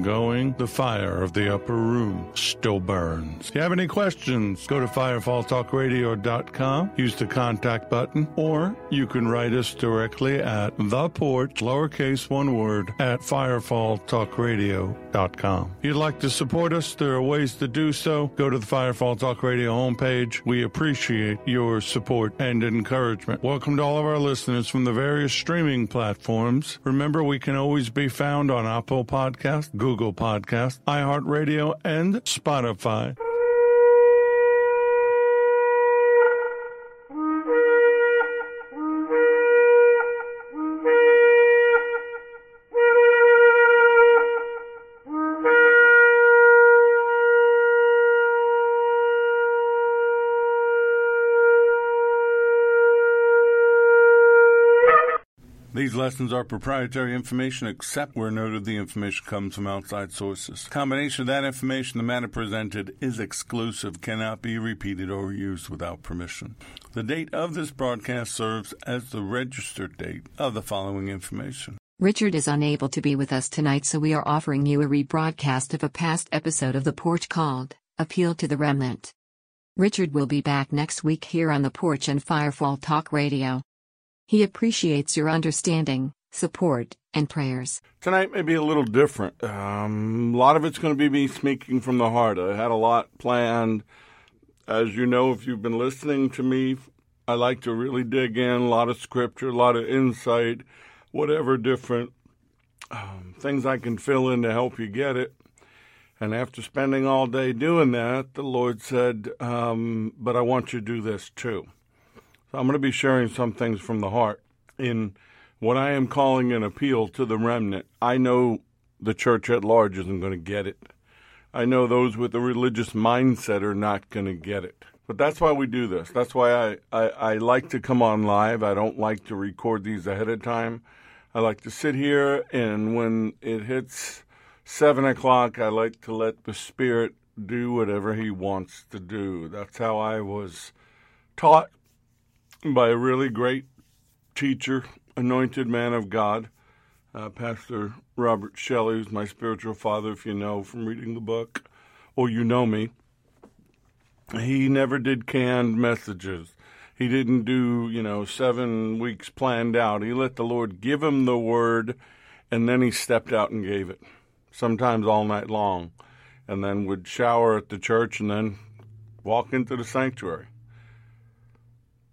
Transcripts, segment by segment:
ongoing. The fire of the upper room still burns. If you have any questions, go to firefalltalkradio.com, use the contact button, or you can write us directly at the porch, lowercase one word, at firefalltalkradio.com. If you'd like to support us, there are ways to do so. Go to the Firefall Talk Radio homepage. We appreciate your support and encouragement. Welcome to all of our listeners from the various streaming platforms. Remember, we can always be found on Apple Podcast, Google Podcast, iHeartRadio, and Spotify. Lessons are proprietary information except where noted the information comes from outside sources. Combination of that information, the matter presented is exclusive, cannot be repeated or used without permission. The date of this broadcast serves as the registered date of the following information. Richard is unable to be with us tonight, so we are offering you a rebroadcast of a past episode of The Porch called Appeal to the Remnant. Richard will be back next week here on The Porch and Firefall Talk Radio. He appreciates your understanding, support, and prayers. Tonight may be a little different. Um, a lot of it's going to be me speaking from the heart. I had a lot planned. As you know, if you've been listening to me, I like to really dig in, a lot of scripture, a lot of insight, whatever different um, things I can fill in to help you get it. And after spending all day doing that, the Lord said, um, But I want you to do this too. So I'm going to be sharing some things from the heart in what I am calling an appeal to the remnant. I know the church at large isn't going to get it. I know those with a religious mindset are not going to get it. But that's why we do this. That's why I, I, I like to come on live. I don't like to record these ahead of time. I like to sit here, and when it hits seven o'clock, I like to let the Spirit do whatever He wants to do. That's how I was taught by a really great teacher, anointed man of God, uh, Pastor Robert Shelley, who's my spiritual father, if you know from reading the book, or you know me. He never did canned messages. He didn't do, you know, seven weeks planned out. He let the Lord give him the word, and then he stepped out and gave it, sometimes all night long, and then would shower at the church and then walk into the sanctuary.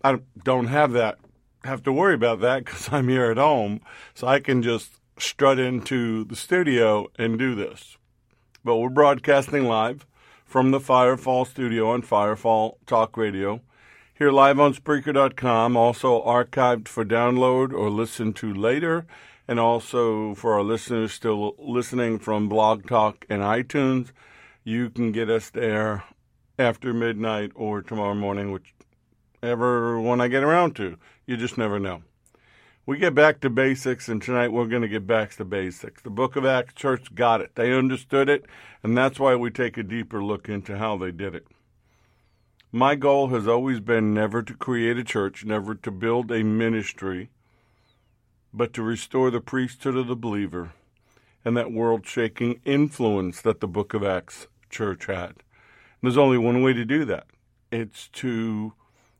I don't have that, have to worry about that because I'm here at home, so I can just strut into the studio and do this. But we're broadcasting live from the Firefall studio on Firefall Talk Radio. Here live on Spreaker.com, also archived for download or listen to later, and also for our listeners still listening from Blog Talk and iTunes, you can get us there after midnight or tomorrow morning, which ever when I get around to. You just never know. We get back to basics, and tonight we're going to get back to basics. The book of Acts Church got it. They understood it, and that's why we take a deeper look into how they did it. My goal has always been never to create a church, never to build a ministry, but to restore the priesthood of the believer and that world shaking influence that the book of Acts church had. And there's only one way to do that it's to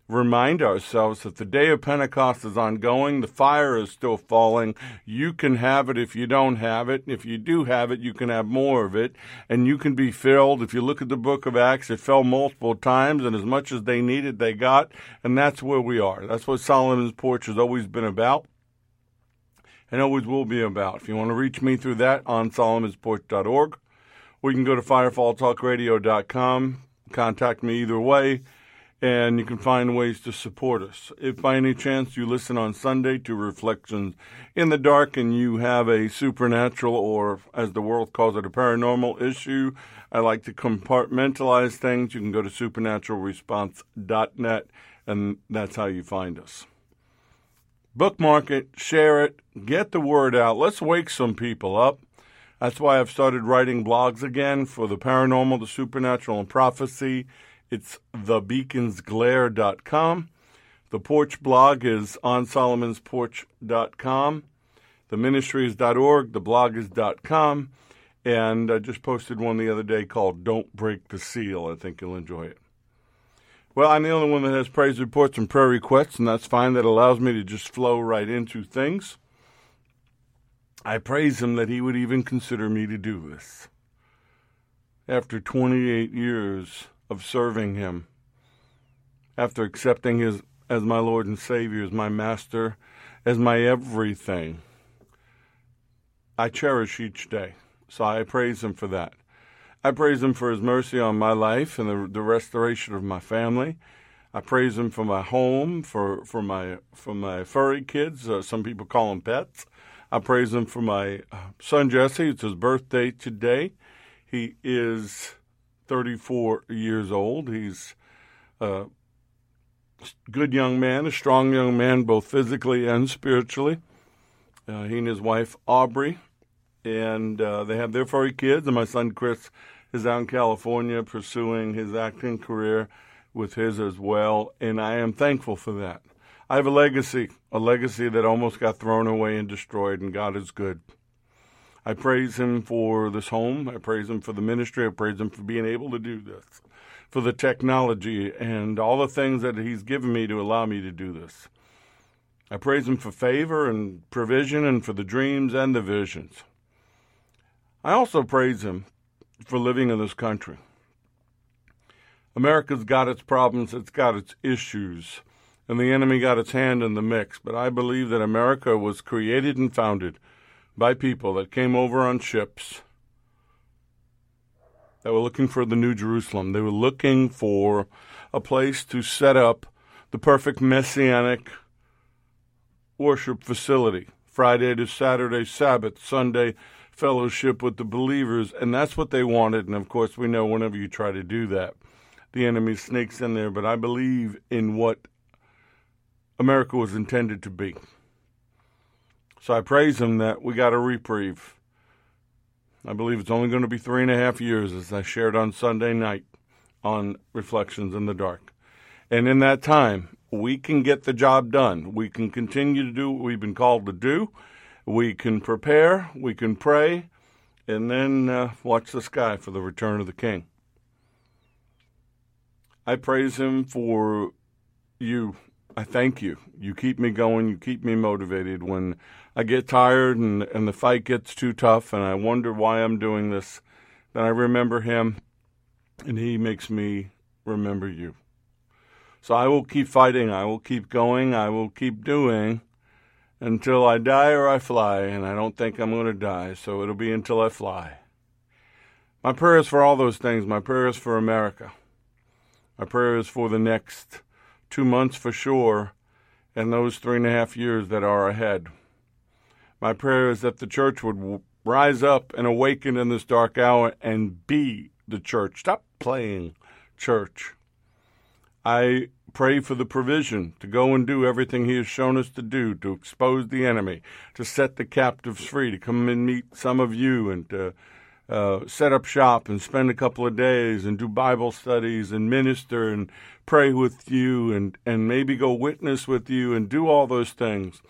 remind ourselves that the day of Pentecost is ongoing. The fire is still falling. You can have it if you don't have it. If you do have it, you can have more of it. And you can be filled. If you look at the book of Acts, it fell multiple times, and as much as they needed, they got. And that's where we are. That's what Solomon's Porch has always been about. And always will be about. If you want to reach me through that on solomonsporch.org, or you can go to firefalltalkradio.com, contact me either way and you can find ways to support us. If by any chance you listen on Sunday to Reflections in the Dark and you have a supernatural or, as the world calls it, a paranormal issue, I like to compartmentalize things. You can go to supernaturalresponse.net, and that's how you find us. Bookmark it, share it, get the word out. Let's wake some people up. That's why I've started writing blogs again for the paranormal, the supernatural, and prophecy. It's thebeaconsglare.com. The porch blog is on solomonsporch.com. The ministry is .org. The blog is .com. And I just posted one the other day called Don't Break the Seal. I think you'll enjoy it. Well, I'm the only one that has praise reports and prayer requests, and that's fine. That allows me to just flow right into things. I praise him that he would even consider me to do this. After 28 years of serving him, after accepting his as my Lord and Savior, as my master, as my everything, I cherish each day. So I praise him for that. I praise him for his mercy on my life and the, the restoration of my family. I praise him for my home, for, for my for my furry kids. Uh, some people call them pets. I praise him for my uh, son Jesse. It's his birthday today. He is 34 years old. He's a good young man, a strong young man, both physically and spiritually. Uh, he and his wife Aubrey and uh, they have their furry kids. And my son Chris is out in California pursuing his acting career with his as well, and I am thankful for that. I have a legacy, a legacy that almost got thrown away and destroyed, and God is good. I praise Him for this home. I praise Him for the ministry. I praise Him for being able to do this, for the technology and all the things that He's given me to allow me to do this. I praise Him for favor and provision and for the dreams and the visions. I also praise him for living in this country. America's got its problems, it's got its issues, and the enemy got its hand in the mix. But I believe that America was created and founded by people that came over on ships that were looking for the New Jerusalem. They were looking for a place to set up the perfect messianic worship facility. Friday to Saturday, Sabbath, Sunday fellowship with the believers, and that's what they wanted. And of course, we know whenever you try to do that, the enemy sneaks in there. But I believe in what America was intended to be. So I praise him that we got a reprieve. I believe it's only going to be three and a half years, as I shared on Sunday night on Reflections in the Dark. And in that time, we can get the job done. We can continue to do what we've been called to do we can prepare, we can pray, and then uh, watch the sky for the return of the King. I praise Him for you. I thank you. You keep me going. You keep me motivated when I get tired and, and the fight gets too tough and I wonder why I'm doing this. Then I remember Him and He makes me remember you. So I will keep fighting. I will keep going. I will keep doing until I die or I fly, and I don't think I'm going to die, so it'll be until I fly. My prayer is for all those things. My prayer is for America. My prayer is for the next two months for sure, and those three and a half years that are ahead. My prayer is that the church would rise up and awaken in this dark hour and be the church. Stop playing church. I pray for the provision to go and do everything He has shown us to do to expose the enemy, to set the captives free, to come and meet some of you and to uh, set up shop and spend a couple of days and do Bible studies and minister and pray with you and, and maybe go witness with you and do all those things.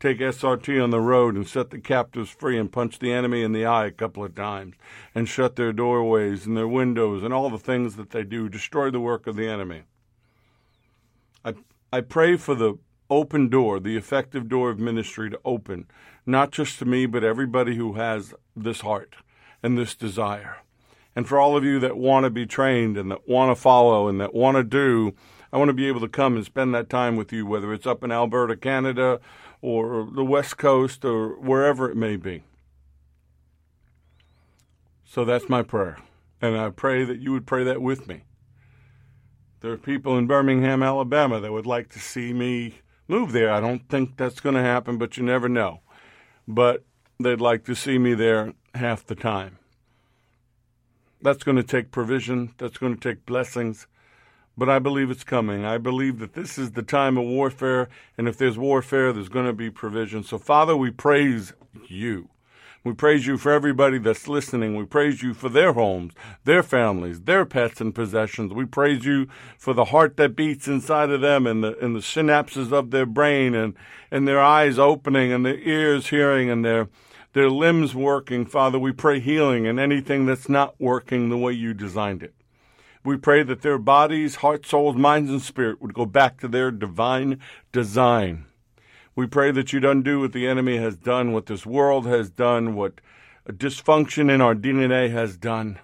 Take SRT on the road and set the captives free and punch the enemy in the eye a couple of times and shut their doorways and their windows and all the things that they do, destroy the work of the enemy. I, I pray for the open door, the effective door of ministry to open, not just to me, but everybody who has this heart and this desire. And for all of you that want to be trained and that want to follow and that want to do, I want to be able to come and spend that time with you, whether it's up in Alberta, Canada, or the West Coast, or wherever it may be. So that's my prayer. And I pray that you would pray that with me There are people in Birmingham, Alabama that would like to see me move there. I don't think that's going to happen, but you never know. But they'd like to see me there half the time. That's going to take provision, that's going to take blessings, but I believe it's coming. I believe that this is the time of warfare, and if there's warfare, there's going to be provision. So, Father, we praise you. We praise you for everybody that's listening. We praise you for their homes, their families, their pets and possessions. We praise you for the heart that beats inside of them and the, and the synapses of their brain and, and their eyes opening and their ears hearing and their, their limbs working. Father, we pray healing and anything that's not working the way you designed it. We pray that their bodies, hearts, souls, minds, and spirit would go back to their divine design. We pray that you'd undo what the enemy has done, what this world has done, what dysfunction in our DNA has done.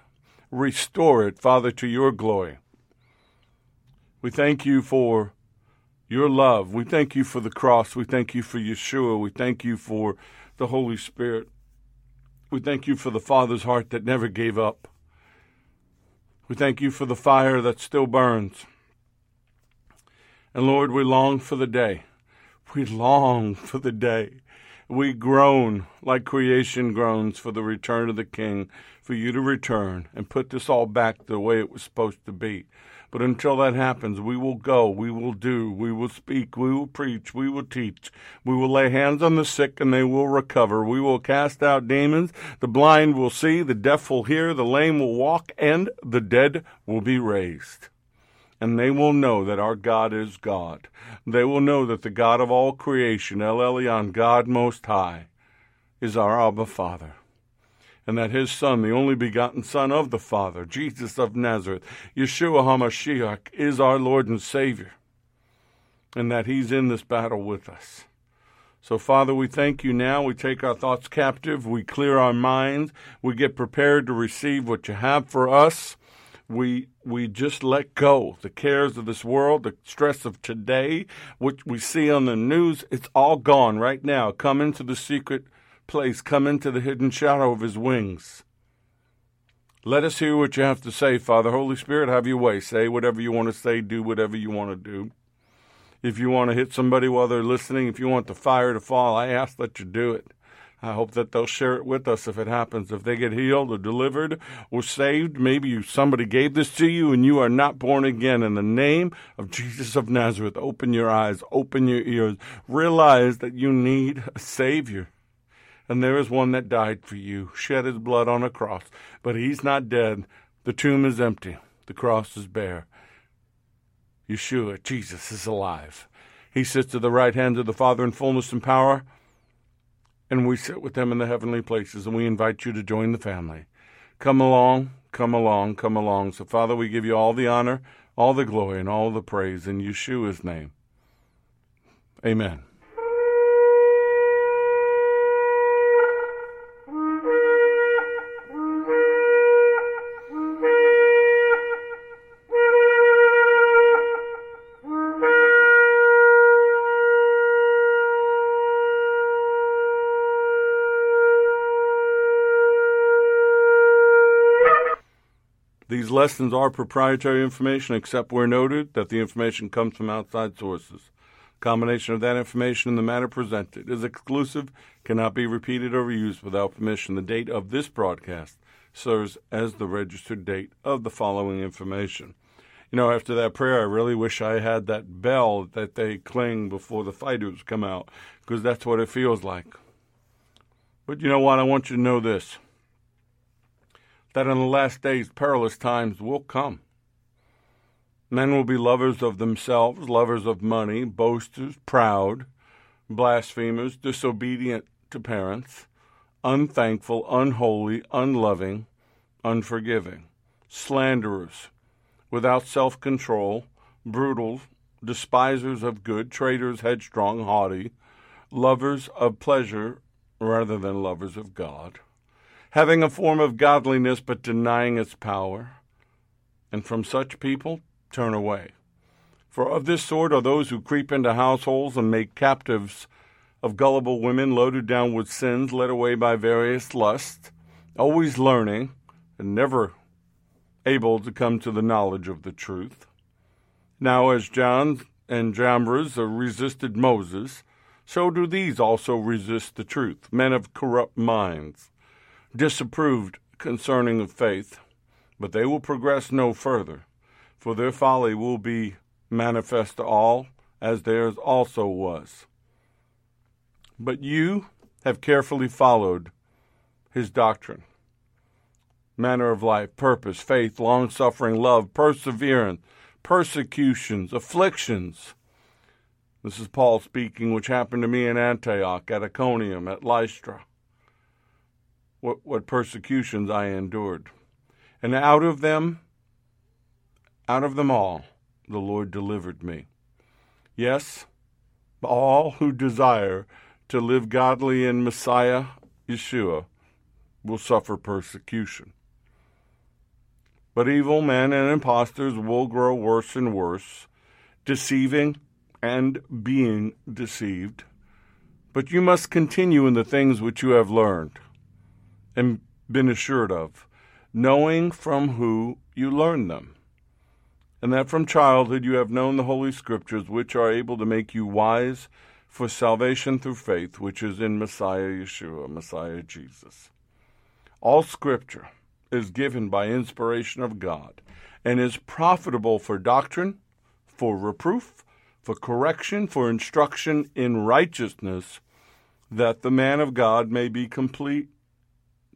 Restore it, Father, to your glory. We thank you for your love. We thank you for the cross. We thank you for Yeshua. We thank you for the Holy Spirit. We thank you for the Father's heart that never gave up. We thank you for the fire that still burns. And Lord, we long for the day we long for the day. We groan like creation groans for the return of the King, for you to return and put this all back the way it was supposed to be. But until that happens, we will go, we will do, we will speak, we will preach, we will teach, we will lay hands on the sick and they will recover, we will cast out demons, the blind will see, the deaf will hear, the lame will walk, and the dead will be raised and they will know that our God is God. They will know that the God of all creation, El Elyon, God Most High, is our Abba Father. And that his Son, the only begotten Son of the Father, Jesus of Nazareth, Yeshua HaMashiach, is our Lord and Savior. And that he's in this battle with us. So, Father, we thank you now. We take our thoughts captive. We clear our minds. We get prepared to receive what you have for us we we just let go the cares of this world the stress of today which we see on the news it's all gone right now come into the secret place come into the hidden shadow of his wings. Let us hear what you have to say father. Holy spirit have your way. Say whatever you want to say. Do whatever you want to do. If you want to hit somebody while they're listening if you want the fire to fall i ask that you do it. I hope that they'll share it with us if it happens. If they get healed or delivered or saved, maybe somebody gave this to you and you are not born again. In the name of Jesus of Nazareth, open your eyes, open your ears, realize that you need a Savior. And there is one that died for you, shed his blood on a cross. But he's not dead. The tomb is empty, the cross is bare. Yeshua, Jesus, is alive. He sits at the right hand of the Father in fullness and power and we sit with them in the heavenly places, and we invite you to join the family. Come along, come along, come along. So, Father, we give you all the honor, all the glory, and all the praise in Yeshua's name. Amen. These lessons are proprietary information except where noted that the information comes from outside sources. Combination of that information and the matter presented is exclusive, cannot be repeated or reused without permission. The date of this broadcast serves as the registered date of the following information. You know, after that prayer, I really wish I had that bell that they cling before the fighters come out, because that's what it feels like. But you know what? I want you to know this that in the last days perilous times will come. Men will be lovers of themselves, lovers of money, boasters, proud, blasphemers, disobedient to parents, unthankful, unholy, unloving, unforgiving, slanderers, without self control, brutal, despisers of good, traitors, headstrong, haughty, lovers of pleasure rather than lovers of God having a form of godliness but denying its power. And from such people turn away. For of this sort are those who creep into households and make captives of gullible women loaded down with sins, led away by various lusts, always learning and never able to come to the knowledge of the truth. Now, as Jannes and Jambres resisted Moses, so do these also resist the truth, men of corrupt minds, disapproved concerning of faith. But they will progress no further, for their folly will be manifest to all, as theirs also was. But you have carefully followed his doctrine, manner of life, purpose, faith, long suffering, love, perseverance, persecutions, afflictions. This is Paul speaking, which happened to me in Antioch, at Iconium, at Lystra. What, what persecutions I endured. And out of them, out of them all, the Lord delivered me. Yes, all who desire to live godly in Messiah Yeshua will suffer persecution. But evil men and impostors will grow worse and worse, deceiving and being deceived. But you must continue in the things which you have learned and been assured of, knowing from who you learned them, and that from childhood you have known the Holy Scriptures, which are able to make you wise for salvation through faith, which is in Messiah Yeshua, Messiah Jesus. All Scripture is given by inspiration of God and is profitable for doctrine, for reproof, for correction, for instruction in righteousness, that the man of God may be complete,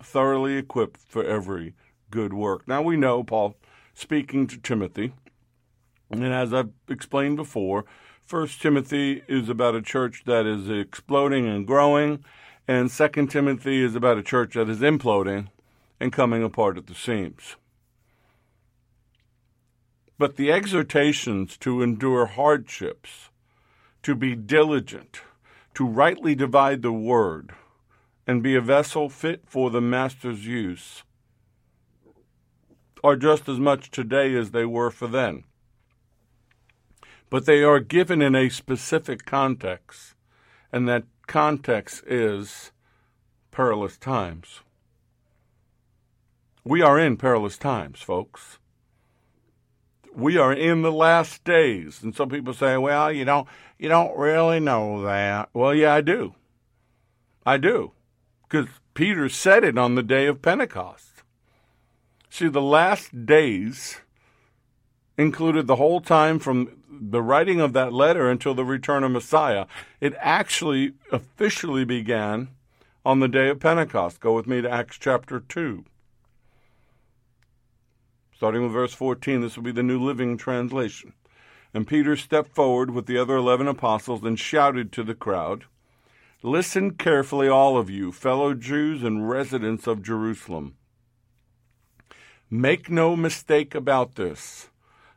thoroughly equipped for every good work. Now we know Paul speaking to Timothy, and as I've explained before, First Timothy is about a church that is exploding and growing, and Second Timothy is about a church that is imploding and coming apart at the seams. But the exhortations to endure hardships, to be diligent, to rightly divide the word, and be a vessel fit for the master's use, are just as much today as they were for then. But they are given in a specific context, and that context is perilous times. We are in perilous times, folks. We are in the last days. And some people say, well, you don't you don't really know that. Well, yeah, I do. I do. Because Peter said it on the day of Pentecost. See, the last days included the whole time from the writing of that letter until the return of Messiah. It actually officially began on the day of Pentecost. Go with me to Acts chapter 2. Starting with verse 14, this will be the New Living Translation. And Peter stepped forward with the other eleven apostles and shouted to the crowd, Listen carefully, all of you, fellow Jews and residents of Jerusalem. Make no mistake about this.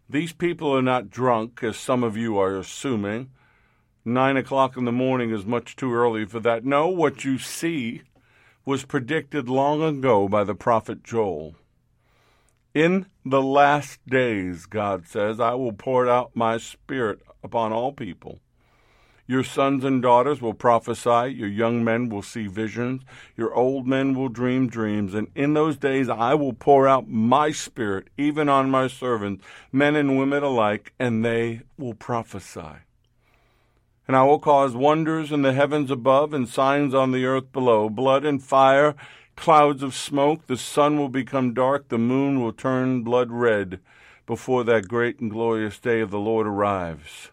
These people are not drunk, as some of you are assuming. Nine o'clock in the morning is much too early for that. No, what you see was predicted long ago by the prophet Joel. In the last days, God says, I will pour out my spirit upon all people. Your sons and daughters will prophesy, your young men will see visions, your old men will dream dreams, and in those days I will pour out my spirit even on my servants, men and women alike, and they will prophesy. And I will cause wonders in the heavens above and signs on the earth below, blood and fire clouds of smoke, the sun will become dark, the moon will turn blood red before that great and glorious day of the Lord arrives.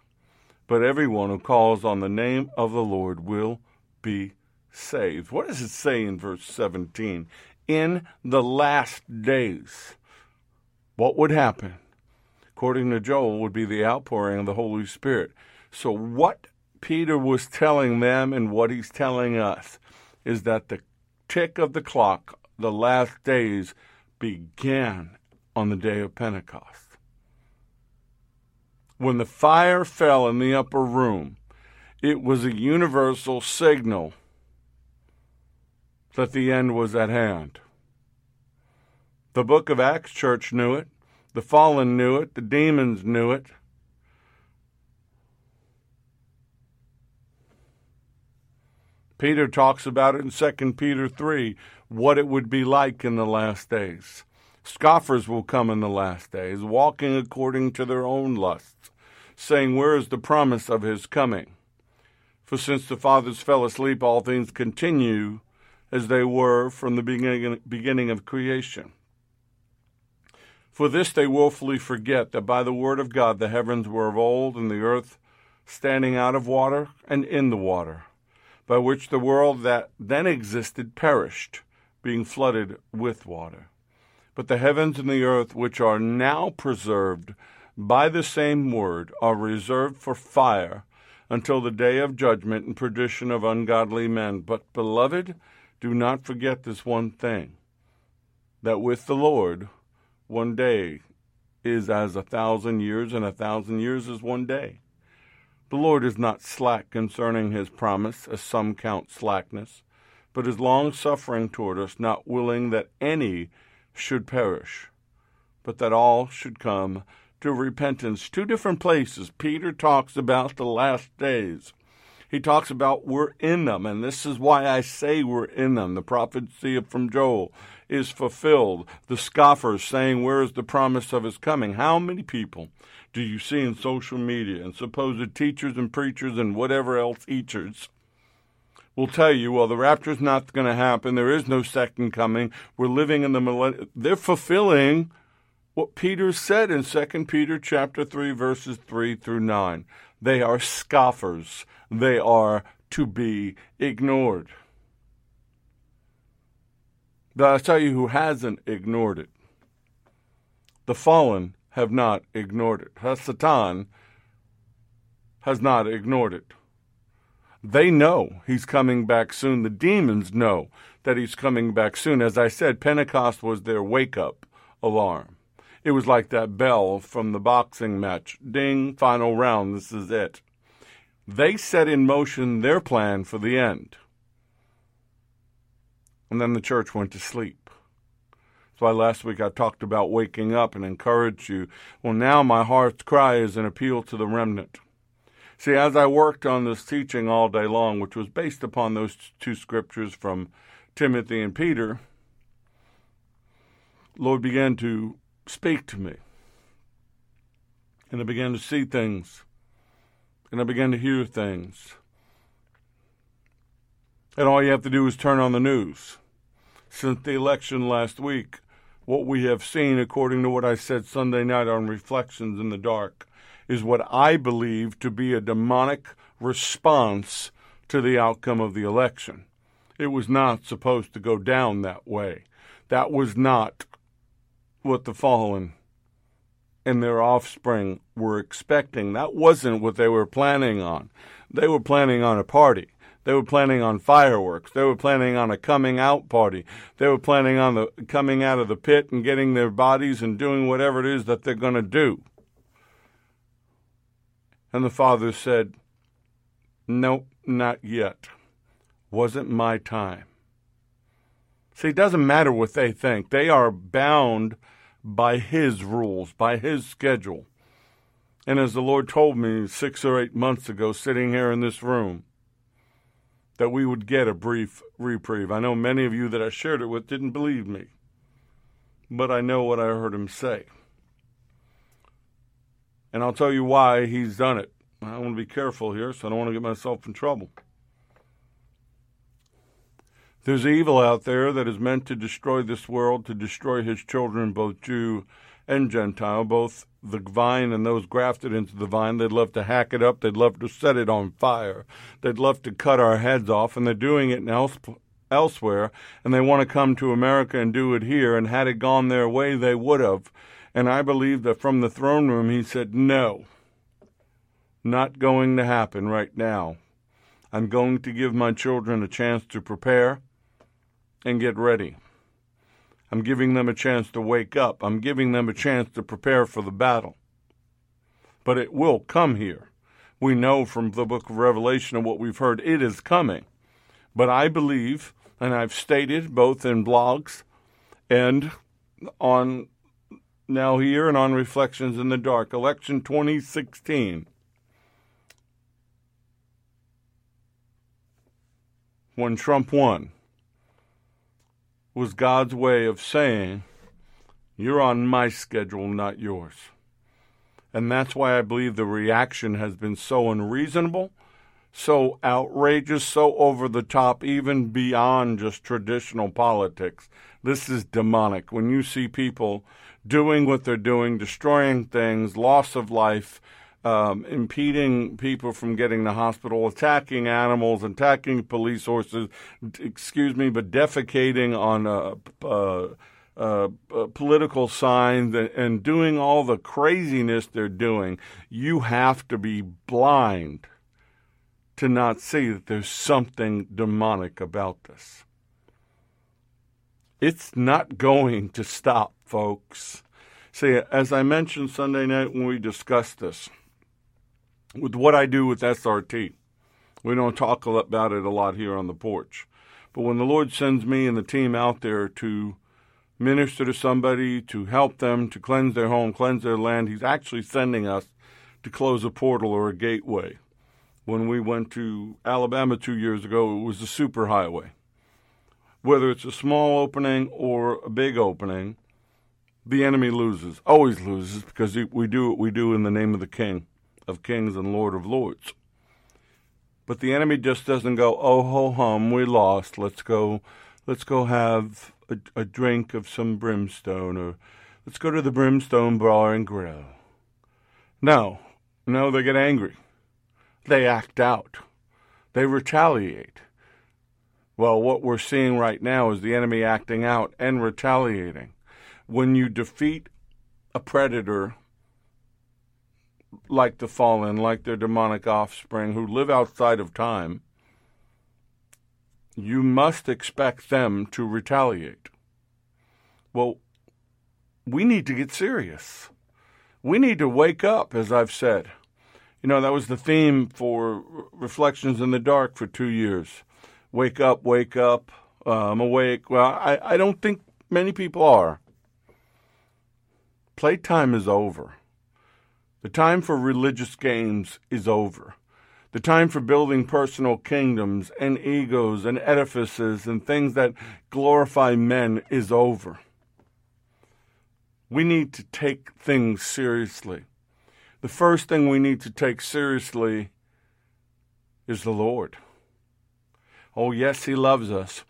But everyone who calls on the name of the Lord will be saved. What does it say in verse 17? In the last days, what would happen? According to Joel, would be the outpouring of the Holy Spirit. So, what Peter was telling them and what he's telling us is that the tick of the clock, the last days, began on the day of Pentecost. When the fire fell in the upper room, it was a universal signal that the end was at hand. The book of Acts church knew it, the fallen knew it, the demons knew it. Peter talks about it in 2 Peter 3, what it would be like in the last days. Scoffers will come in the last days, walking according to their own lusts, saying, Where is the promise of his coming? For since the fathers fell asleep, all things continue as they were from the beginning, of creation. For this they wilfully forget that by the word of God the heavens were of old, and the earth standing out of water and in the water, by which the world that then existed perished, being flooded with water. But the heavens and the earth, which are now preserved by the same word, are reserved for fire until the day of judgment and perdition of ungodly men. But, beloved, do not forget this one thing that with the Lord, one day is as a thousand years, and a thousand years is one day. The Lord is not slack concerning his promise, as some count slackness, but is long suffering toward us, not willing that any should perish, but that all should come to repentance. Two different places. Peter talks about the last days. He talks about we're in them, and this is why I say we're in them. The prophecy from Joel is fulfilled. The scoffers saying, Where is the promise of his coming? How many people do you see in social media and supposed teachers and preachers and whatever else eaters will tell you, well, the rapture's not going to happen. There is no second coming. We're living in the millennium. They're fulfilling what Peter said in 2 Peter chapter 3 verses 3 through 9. They are scoffers. They are to be ignored. But I'll tell you who hasn't ignored it. The fallen have not ignored it. Hasatan has not ignored it. They know he's coming back soon. The demons know that he's coming back soon. As I said, Pentecost was their wake up alarm. It was like that bell from the boxing match ding, final round, this is it. They set in motion their plan for the end. And then the church went to sleep. That's why last week I talked about waking up and encouraged you. Well, now my heart's cry is an appeal to the remnant. See, as I worked on this teaching all day long, which was based upon those two scriptures from Timothy and Peter, Lord began to speak to me. And I began to see things. And I began to hear things. And all you have to do is turn on the news. Since the election last week, what we have seen, according to what I said Sunday night on Reflections in the Dark, is what I believe to be a demonic response to the outcome of the election. It was not supposed to go down that way. That was not what the fallen and their offspring were expecting. That wasn't what they were planning on. They were planning on a party. They were planning on fireworks. They were planning on a coming out party. They were planning on the coming out of the pit and getting their bodies and doing whatever it is that they're going to do. And the father said, Nope, not yet. Wasn't my time. See, it doesn't matter what they think. They are bound by his rules, by his schedule. And as the Lord told me six or eight months ago, sitting here in this room, that we would get a brief reprieve. I know many of you that I shared it with didn't believe me, but I know what I heard him say. And I'll tell you why he's done it. I want to be careful here, so I don't want to get myself in trouble. There's evil out there that is meant to destroy this world, to destroy his children, both Jew and Gentile, both the vine and those grafted into the vine. They'd love to hack it up. They'd love to set it on fire. They'd love to cut our heads off, and they're doing it else, elsewhere. And they want to come to America and do it here. And had it gone their way, they would have. And I believe that from the throne room, he said, No, not going to happen right now. I'm going to give my children a chance to prepare and get ready. I'm giving them a chance to wake up. I'm giving them a chance to prepare for the battle. But it will come here. We know from the book of Revelation and what we've heard, it is coming. But I believe, and I've stated both in blogs and on now here and on Reflections in the Dark, election 2016. When Trump won, was God's way of saying, You're on my schedule, not yours. And that's why I believe the reaction has been so unreasonable, so outrageous, so over the top, even beyond just traditional politics. This is demonic. When you see people doing what they're doing, destroying things, loss of life, um, impeding people from getting to hospital, attacking animals, attacking police horses, excuse me, but defecating on uh, uh, uh, political signs and doing all the craziness they're doing, you have to be blind to not see that there's something demonic about this. It's not going to stop, folks. See, as I mentioned Sunday night when we discussed this, with what I do with SRT. We don't talk about it a lot here on the porch. But when the Lord sends me and the team out there to minister to somebody, to help them, to cleanse their home, cleanse their land, He's actually sending us to close a portal or a gateway. When we went to Alabama two years ago, it was a superhighway. Whether it's a small opening or a big opening, the enemy loses, always loses, because we do what we do in the name of the King of kings and Lord of lords. But the enemy just doesn't go, oh ho hum, we lost. Let's go, let's go have a, a drink of some brimstone, or let's go to the brimstone bar and grill. No, no, they get angry. They act out. They retaliate. Well, what we're seeing right now is the enemy acting out and retaliating. When you defeat a predator like the fallen, like their demonic offspring who live outside of time, you must expect them to retaliate. Well, we need to get serious. We need to wake up, as I've said. You know, that was the theme for Reflections in the Dark for two years. Wake up, wake up, uh, I'm awake. Well, I, I don't think many people are. Playtime is over. The time for religious games is over. The time for building personal kingdoms and egos and edifices and things that glorify men is over. We need to take things seriously. The first thing we need to take seriously is the Lord. Oh, yes, He loves us.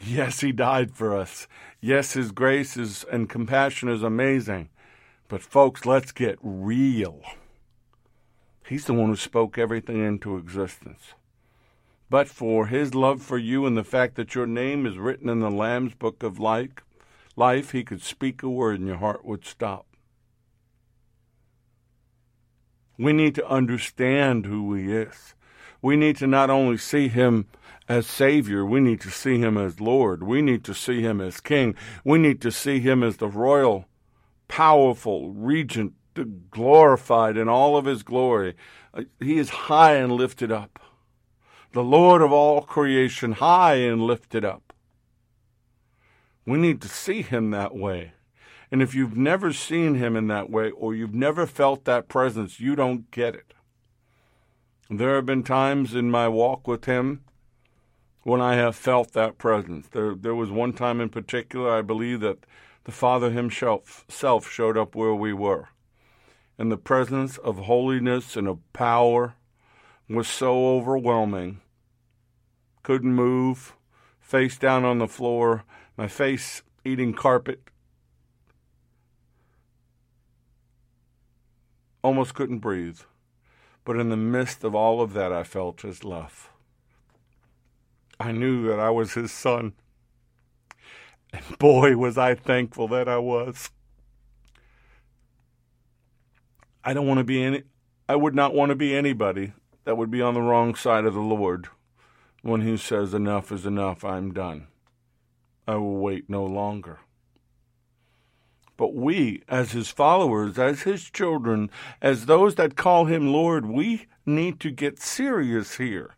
Yes, He died for us. Yes, His grace is, and compassion is amazing. But, folks, let's get real. He's the one who spoke everything into existence. But for his love for you and the fact that your name is written in the Lamb's book of life, life, he could speak a word and your heart would stop. We need to understand who he is. We need to not only see him as Savior, we need to see him as Lord. We need to see him as King. We need to see him as the royal powerful regent, glorified in all of his glory. Uh, he is high and lifted up. The Lord of all creation, high and lifted up. We need to see him that way. And if you've never seen him in that way or you've never felt that presence, you don't get it. There have been times in my walk with him when I have felt that presence. There, there was one time in particular, I believe that the Father Himself self showed up where we were. And the presence of holiness and of power was so overwhelming. Couldn't move, face down on the floor, my face eating carpet. Almost couldn't breathe. But in the midst of all of that, I felt His love. I knew that I was His son. And boy, was I thankful that I was. I don't want to be any, I would not want to be anybody that would be on the wrong side of the Lord when He says, Enough is enough, I'm done. I will wait no longer. But we, as His followers, as His children, as those that call Him Lord, we need to get serious here.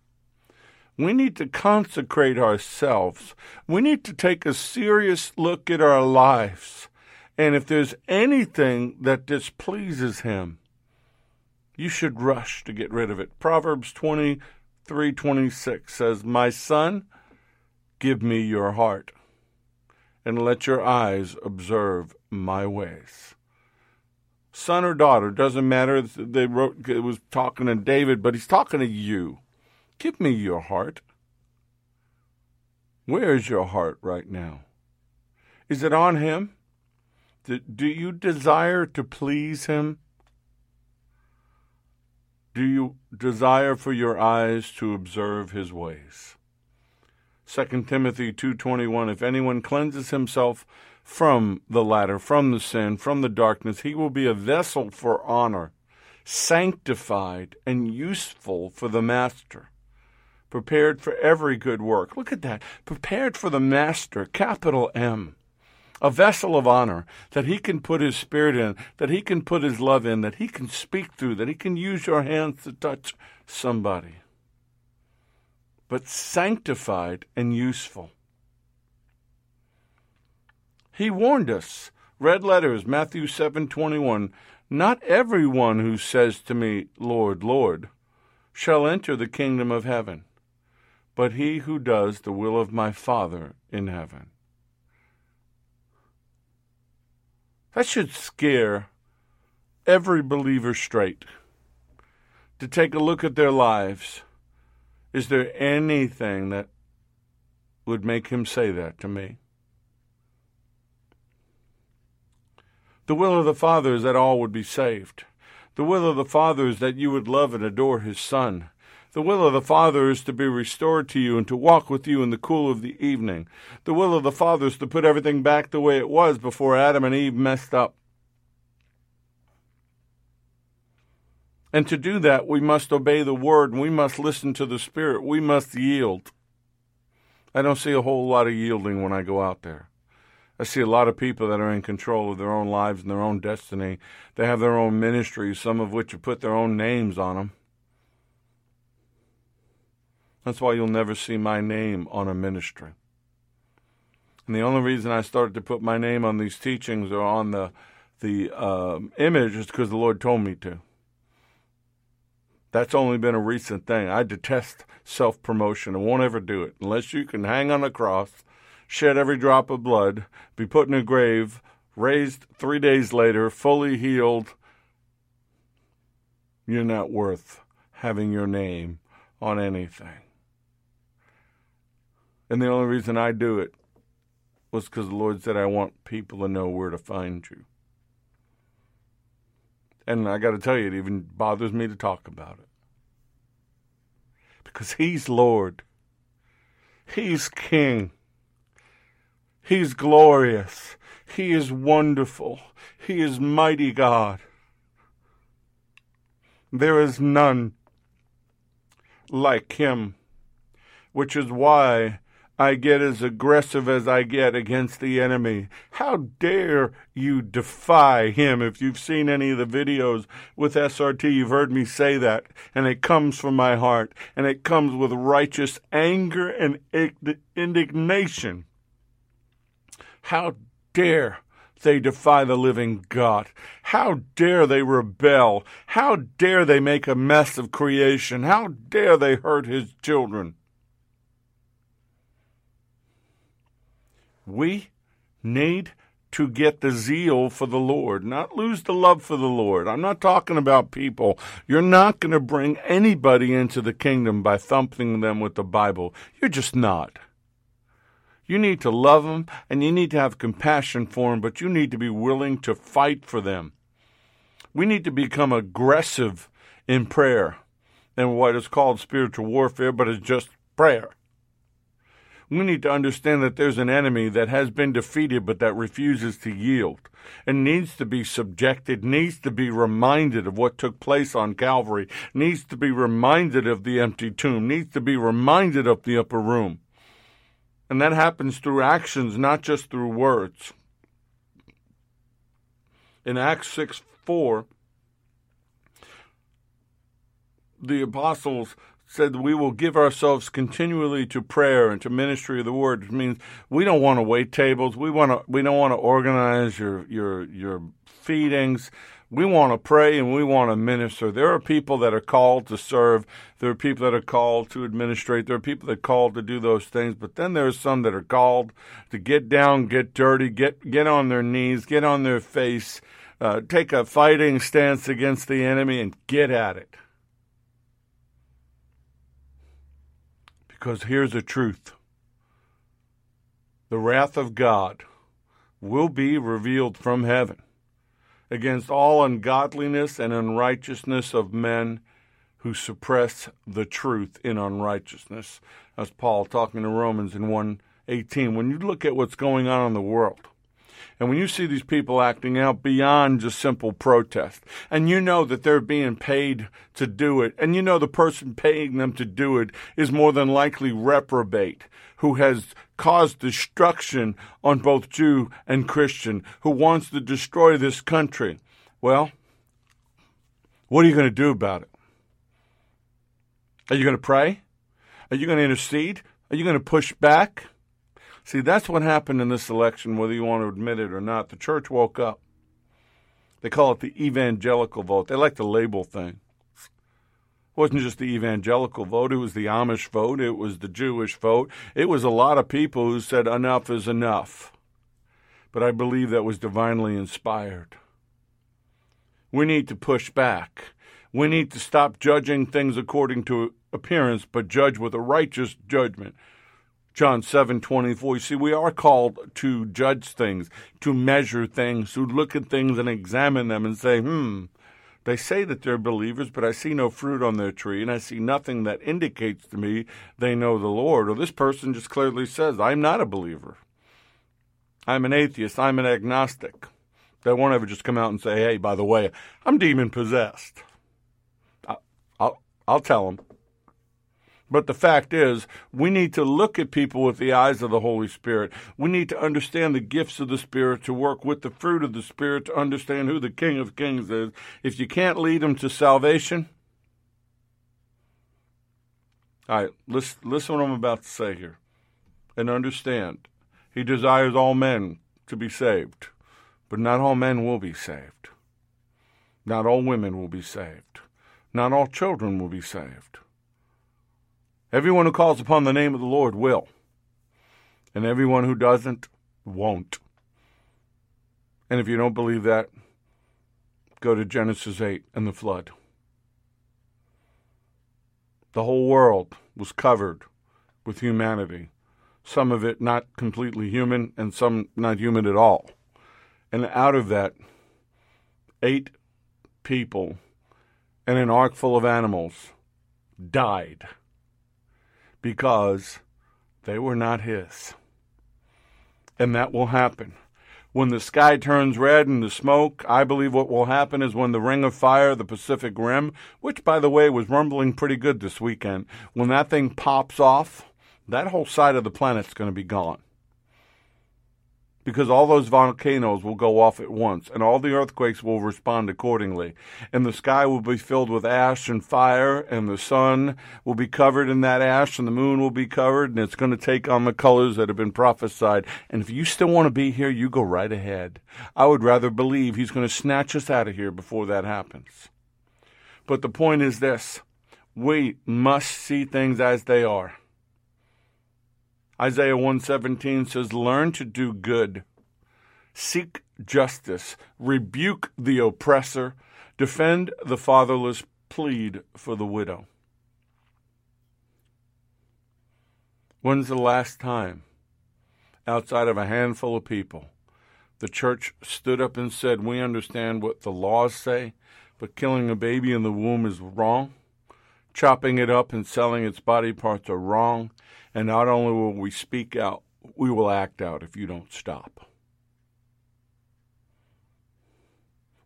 We need to consecrate ourselves. We need to take a serious look at our lives. And if there's anything that displeases him, you should rush to get rid of it. Proverbs 23 26 says, My son, give me your heart, and let your eyes observe my ways. son or daughter, doesn't matter. They wrote it was talking to David, but he's talking to you. Give me your heart. Where is your heart right now? Is it on him? Do you desire to please him? Do you desire for your eyes to observe his ways? 2 Timothy 2:21 If anyone cleanses himself from the latter, from the sin, from the darkness, he will be a vessel for honor, sanctified and useful for the master, prepared for every good work. Look at that. Prepared for the master, capital M a vessel of honor that he can put his spirit in, that he can put his love in, that he can speak through, that he can use your hands to touch somebody. But sanctified and useful. He warned us, red letters, Matthew 7:21, not everyone who says to me, Lord, Lord, shall enter the kingdom of heaven, but he who does the will of my Father in heaven. That should scare every believer straight to take a look at their lives. Is there anything that would make him say that to me? The will of the Father is that all would be saved. The will of the Father is that you would love and adore His Son. The will of the Father is to be restored to you and to walk with you in the cool of the evening. The will of the Father is to put everything back the way it was before Adam and Eve messed up. And to do that, we must obey the Word and we must listen to the Spirit. We must yield. I don't see a whole lot of yielding when I go out there. I see a lot of people that are in control of their own lives and their own destiny. They have their own ministries, some of which have put their own names on them. That's why you'll never see my name on a ministry. And the only reason I started to put my name on these teachings or on the the uh, image is because the Lord told me to. That's only been a recent thing. I detest self promotion and won't ever do it unless you can hang on a cross, shed every drop of blood, be put in a grave, raised three days later, fully healed. You're not worth having your name on anything. And the only reason I do it was because the Lord said, I want people to know where to find you. And I got to tell you, it even bothers me to talk about it. Because He's Lord, He's King, He's glorious, He is wonderful, He is mighty God. There is none like Him, which is why I get as aggressive as I get against the enemy. How dare you defy him? If you've seen any of the videos with SRT, you've heard me say that. And it comes from my heart. And it comes with righteous anger and indignation. How dare they defy the living God? How dare they rebel? How dare they make a mess of creation? How dare they hurt his children? We need to get the zeal for the Lord, not lose the love for the Lord. I'm not talking about people. You're not going to bring anybody into the kingdom by thumping them with the Bible. You're just not. You need to love them and you need to have compassion for them, but you need to be willing to fight for them. We need to become aggressive in prayer and what is called spiritual warfare, but it's just prayer we need to understand that there's an enemy that has been defeated but that refuses to yield and needs to be subjected, needs to be reminded of what took place on Calvary, needs to be reminded of the empty tomb, needs to be reminded of the upper room. And that happens through actions, not just through words. In Acts 6 4, the apostles said we will give ourselves continually to prayer and to ministry of the word. It means we don't want to wait tables. We want to we don't want to organize your your your feedings. We want to pray and we want to minister. There are people that are called to serve. There are people that are called to administrate. There are people that are called to do those things. But then there are some that are called to get down, get dirty, get get on their knees, get on their face, uh, take a fighting stance against the enemy and get at it. Because here's the truth the wrath of God will be revealed from heaven against all ungodliness and unrighteousness of men who suppress the truth in unrighteousness. That's Paul talking to Romans in 118. When you look at what's going on in the world, and when you see these people acting out beyond just simple protest, and you know that they're being paid to do it, and you know the person paying them to do it is more than likely reprobate, who has caused destruction on both Jew and Christian, who wants to destroy this country, well, what are you going to do about it? Are you going to pray? Are you going to intercede? Are you going to push back? See, that's what happened in this election, whether you want to admit it or not. The church woke up. They call it the evangelical vote. They like to label things. It wasn't just the evangelical vote, it was the Amish vote, it was the Jewish vote. It was a lot of people who said enough is enough. But I believe that was divinely inspired. We need to push back. We need to stop judging things according to appearance, but judge with a righteous judgment. John 7 24. You see, we are called to judge things, to measure things, to look at things and examine them and say, hmm, they say that they're believers, but I see no fruit on their tree, and I see nothing that indicates to me they know the Lord. Or this person just clearly says, I'm not a believer. I'm an atheist. I'm an agnostic. They won't ever just come out and say, hey, by the way, I'm demon possessed. I'll, I'll tell them. But the fact is, we need to look at people with the eyes of the Holy Spirit. We need to understand the gifts of the Spirit, to work with the fruit of the Spirit, to understand who the King of Kings is. If you can't lead them to salvation, all right, listen, listen what I'm about to say here. And understand, He desires all men to be saved, but not all men will be saved. Not all women will be saved. Not all children will be saved. Everyone who calls upon the name of the Lord will, and everyone who doesn't won't. And if you don't believe that, go to Genesis 8 and the flood. The whole world was covered with humanity, some of it not completely human, and some not human at all. And out of that, eight people and an ark full of animals died because they were not his. And that will happen. When the sky turns red and the smoke, I believe what will happen is when the ring of fire, the Pacific Rim, which by the way was rumbling pretty good this weekend, when that thing pops off, that whole side of the planet's going to be gone because all those volcanoes will go off at once and all the earthquakes will respond accordingly. And the sky will be filled with ash and fire, and the sun will be covered in that ash, and the moon will be covered, and it's going to take on the colors that have been prophesied. And if you still want to be here, you go right ahead. I would rather believe he's going to snatch us out of here before that happens. But the point is this we must see things as they are. Isaiah 117 says, Learn to do good, seek justice, rebuke the oppressor, defend the fatherless, plead for the widow. When's the last time, outside of a handful of people, the church stood up and said, We understand what the laws say, but killing a baby in the womb is wrong? Chopping it up and selling its body parts are wrong? And not only will we speak out, we will act out if you don't stop.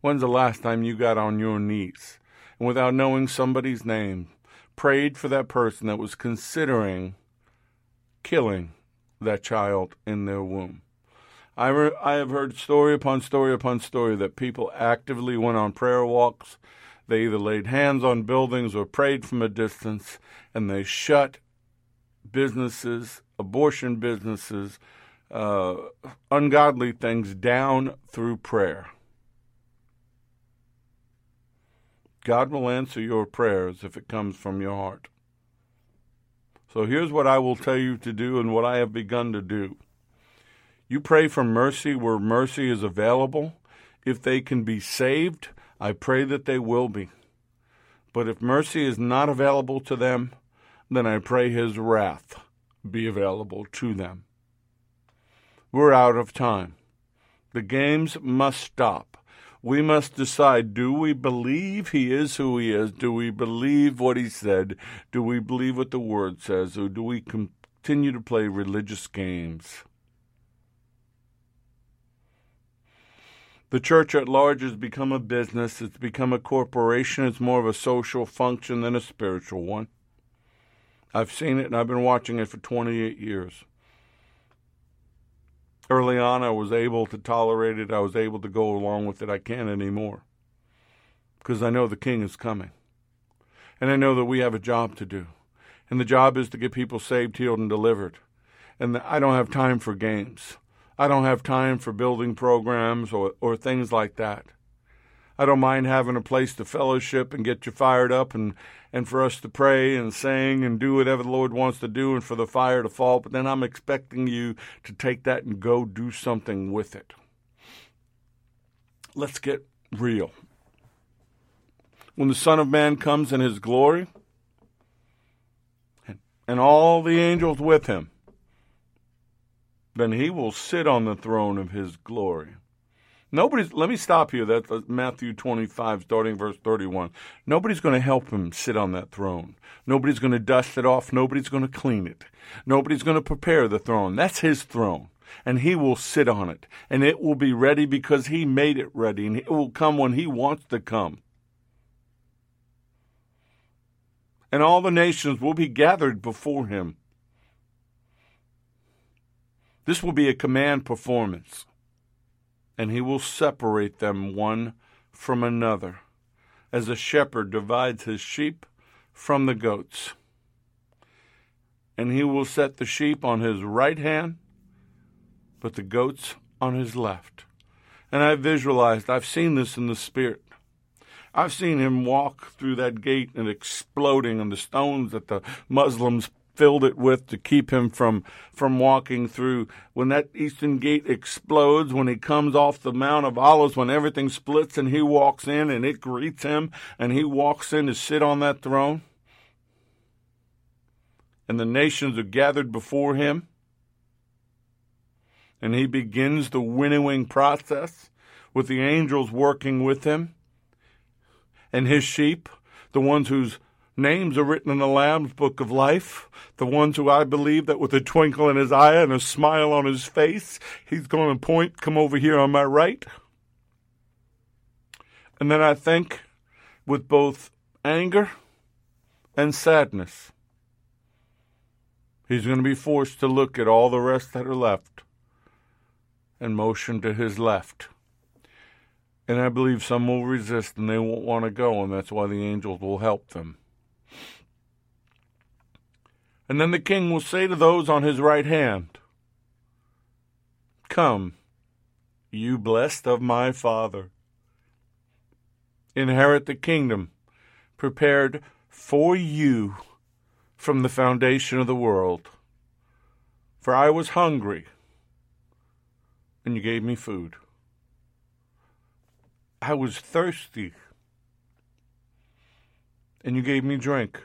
When's the last time you got on your knees and without knowing somebody's name, prayed for that person that was considering killing that child in their womb? I, re- I have heard story upon story upon story that people actively went on prayer walks. They either laid hands on buildings or prayed from a distance, and they shut businesses, abortion businesses, uh, ungodly things down through prayer. God will answer your prayers if it comes from your heart. So here's what I will tell you to do and what I have begun to do. You pray for mercy where mercy is available. if they can be saved, I pray that they will be. But if mercy is not available to them, then I pray his wrath be available to them. We're out of time. The games must stop. We must decide do we believe he is who he is? Do we believe what he said? Do we believe what the word says? Or do we continue to play religious games? The church at large has become a business, it's become a corporation, it's more of a social function than a spiritual one. I've seen it and I've been watching it for 28 years. Early on, I was able to tolerate it, I was able to go along with it. I can't anymore because I know the king is coming. And I know that we have a job to do. And the job is to get people saved, healed, and delivered. And I don't have time for games. I don't have time for building programs or, or things like that. I don't mind having a place to fellowship and get you fired up and, and for us to pray and sing and do whatever the Lord wants to do and for the fire to fall. But then I'm expecting you to take that and go do something with it. Let's get real. When the Son of Man comes in his glory and, and all the angels with him, then he will sit on the throne of his glory. Nobody's, let me stop you. That's uh, Matthew 25, starting verse 31. Nobody's going to help him sit on that throne. Nobody's going to dust it off. Nobody's going to clean it. Nobody's going to prepare the throne. That's his throne. And he will sit on it. And it will be ready because he made it ready. And it will come when he wants to come. And all the nations will be gathered before him. This will be a command performance, and he will separate them one from another, as a shepherd divides his sheep from the goats. And he will set the sheep on his right hand, but the goats on his left. And I visualized, I've seen this in the spirit. I've seen him walk through that gate and exploding, and the stones that the Muslims filled it with to keep him from from walking through. When that eastern gate explodes when he comes off the mount of olives when everything splits and he walks in and it greets him and he walks in to sit on that throne and the nations are gathered before him and he begins the winnowing process with the angels working with him and his sheep the ones whose Names are written in the Lamb's book of life. The ones who I believe that with a twinkle in his eye and a smile on his face, he's going to point, come over here on my right. And then I think with both anger and sadness, he's going to be forced to look at all the rest that are left and motion to his left. And I believe some will resist and they won't want to go, and that's why the angels will help them. And then the king will say to those on his right hand, Come, you blessed of my Father, inherit the kingdom prepared for you from the foundation of the world. For I was hungry, and you gave me food. I was thirsty, and you gave me drink.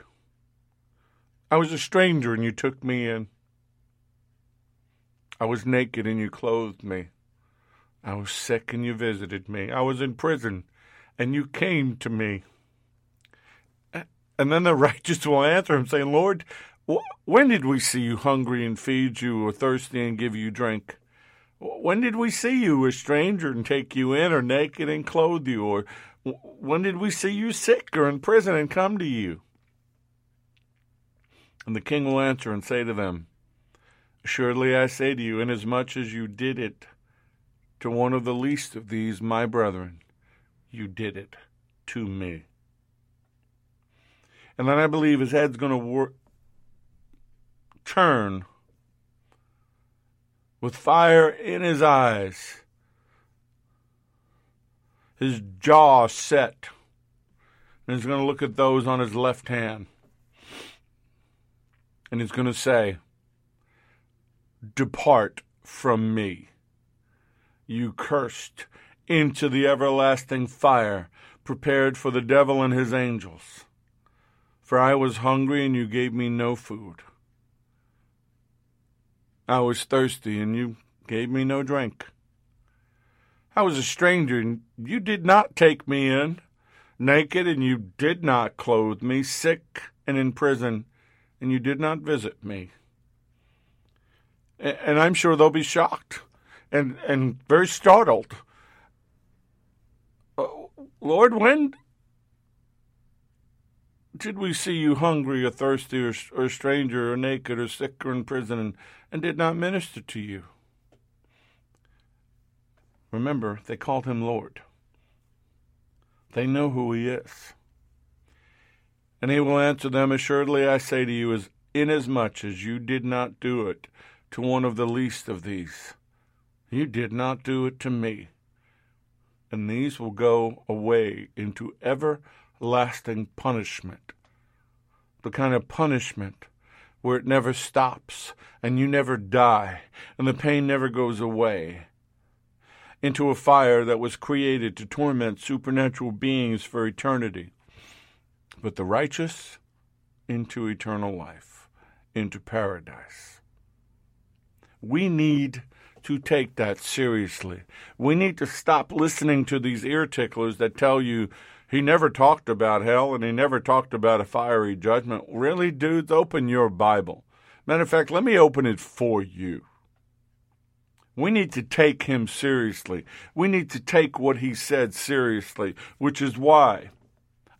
I was a stranger and you took me in. I was naked and you clothed me. I was sick and you visited me. I was in prison and you came to me. And then the righteous will answer him, saying, Lord, when did we see you hungry and feed you, or thirsty and give you drink? When did we see you a stranger and take you in, or naked and clothe you? Or when did we see you sick or in prison and come to you? And the king will answer and say to them, Assuredly I say to you, inasmuch as you did it to one of the least of these my brethren, you did it to me. And then I believe his head's going to wor- turn with fire in his eyes, his jaw set, and he's going to look at those on his left hand and he's going to say, Depart from me, you cursed, into the everlasting fire prepared for the devil and his angels. For I was hungry, and you gave me no food. I was thirsty, and you gave me no drink. I was a stranger, and you did not take me in, naked, and you did not clothe me, sick and in prison, and you did not visit me. And I'm sure they'll be shocked and, and very startled. Uh, Lord, when did we see you hungry or thirsty or, or a stranger or naked or sick or in prison and, and did not minister to you? Remember, they called him Lord. They know who he is. And he will answer them, Assuredly I say to you, as inasmuch as you did not do it to one of the least of these, you did not do it to me. And these will go away into everlasting punishment. The kind of punishment where it never stops and you never die and the pain never goes away into a fire that was created to torment supernatural beings for eternity. But the righteous into eternal life, into paradise. We need to take that seriously. We need to stop listening to these ear ticklers that tell you he never talked about hell and he never talked about a fiery judgment. Really, dudes, open your Bible. Matter of fact, let me open it for you. We need to take him seriously. We need to take what he said seriously, which is why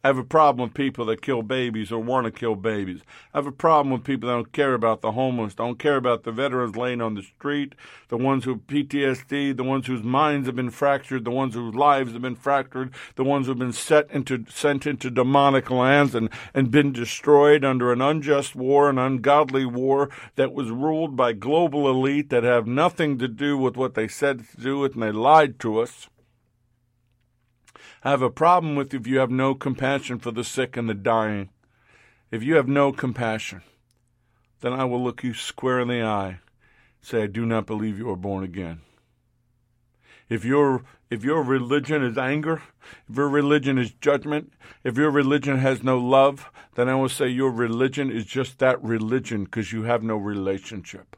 I have a problem with people that kill babies or want to kill babies. I have a problem with people that don't care about the homeless, don't care about the veterans laying on the street, the ones who have PTSD, the ones whose minds have been fractured, the ones whose lives have been fractured, the ones who have been set into, sent into demonic lands and, and been destroyed under an unjust war, an ungodly war that was ruled by global elite that have nothing to do with what they said to do with, and they lied to us. I have a problem with if you have no compassion for the sick and the dying. If you have no compassion, then I will look you square in the eye, say, I do not believe you are born again. If your if your religion is anger, if your religion is judgment, if your religion has no love, then I will say your religion is just that religion because you have no relationship.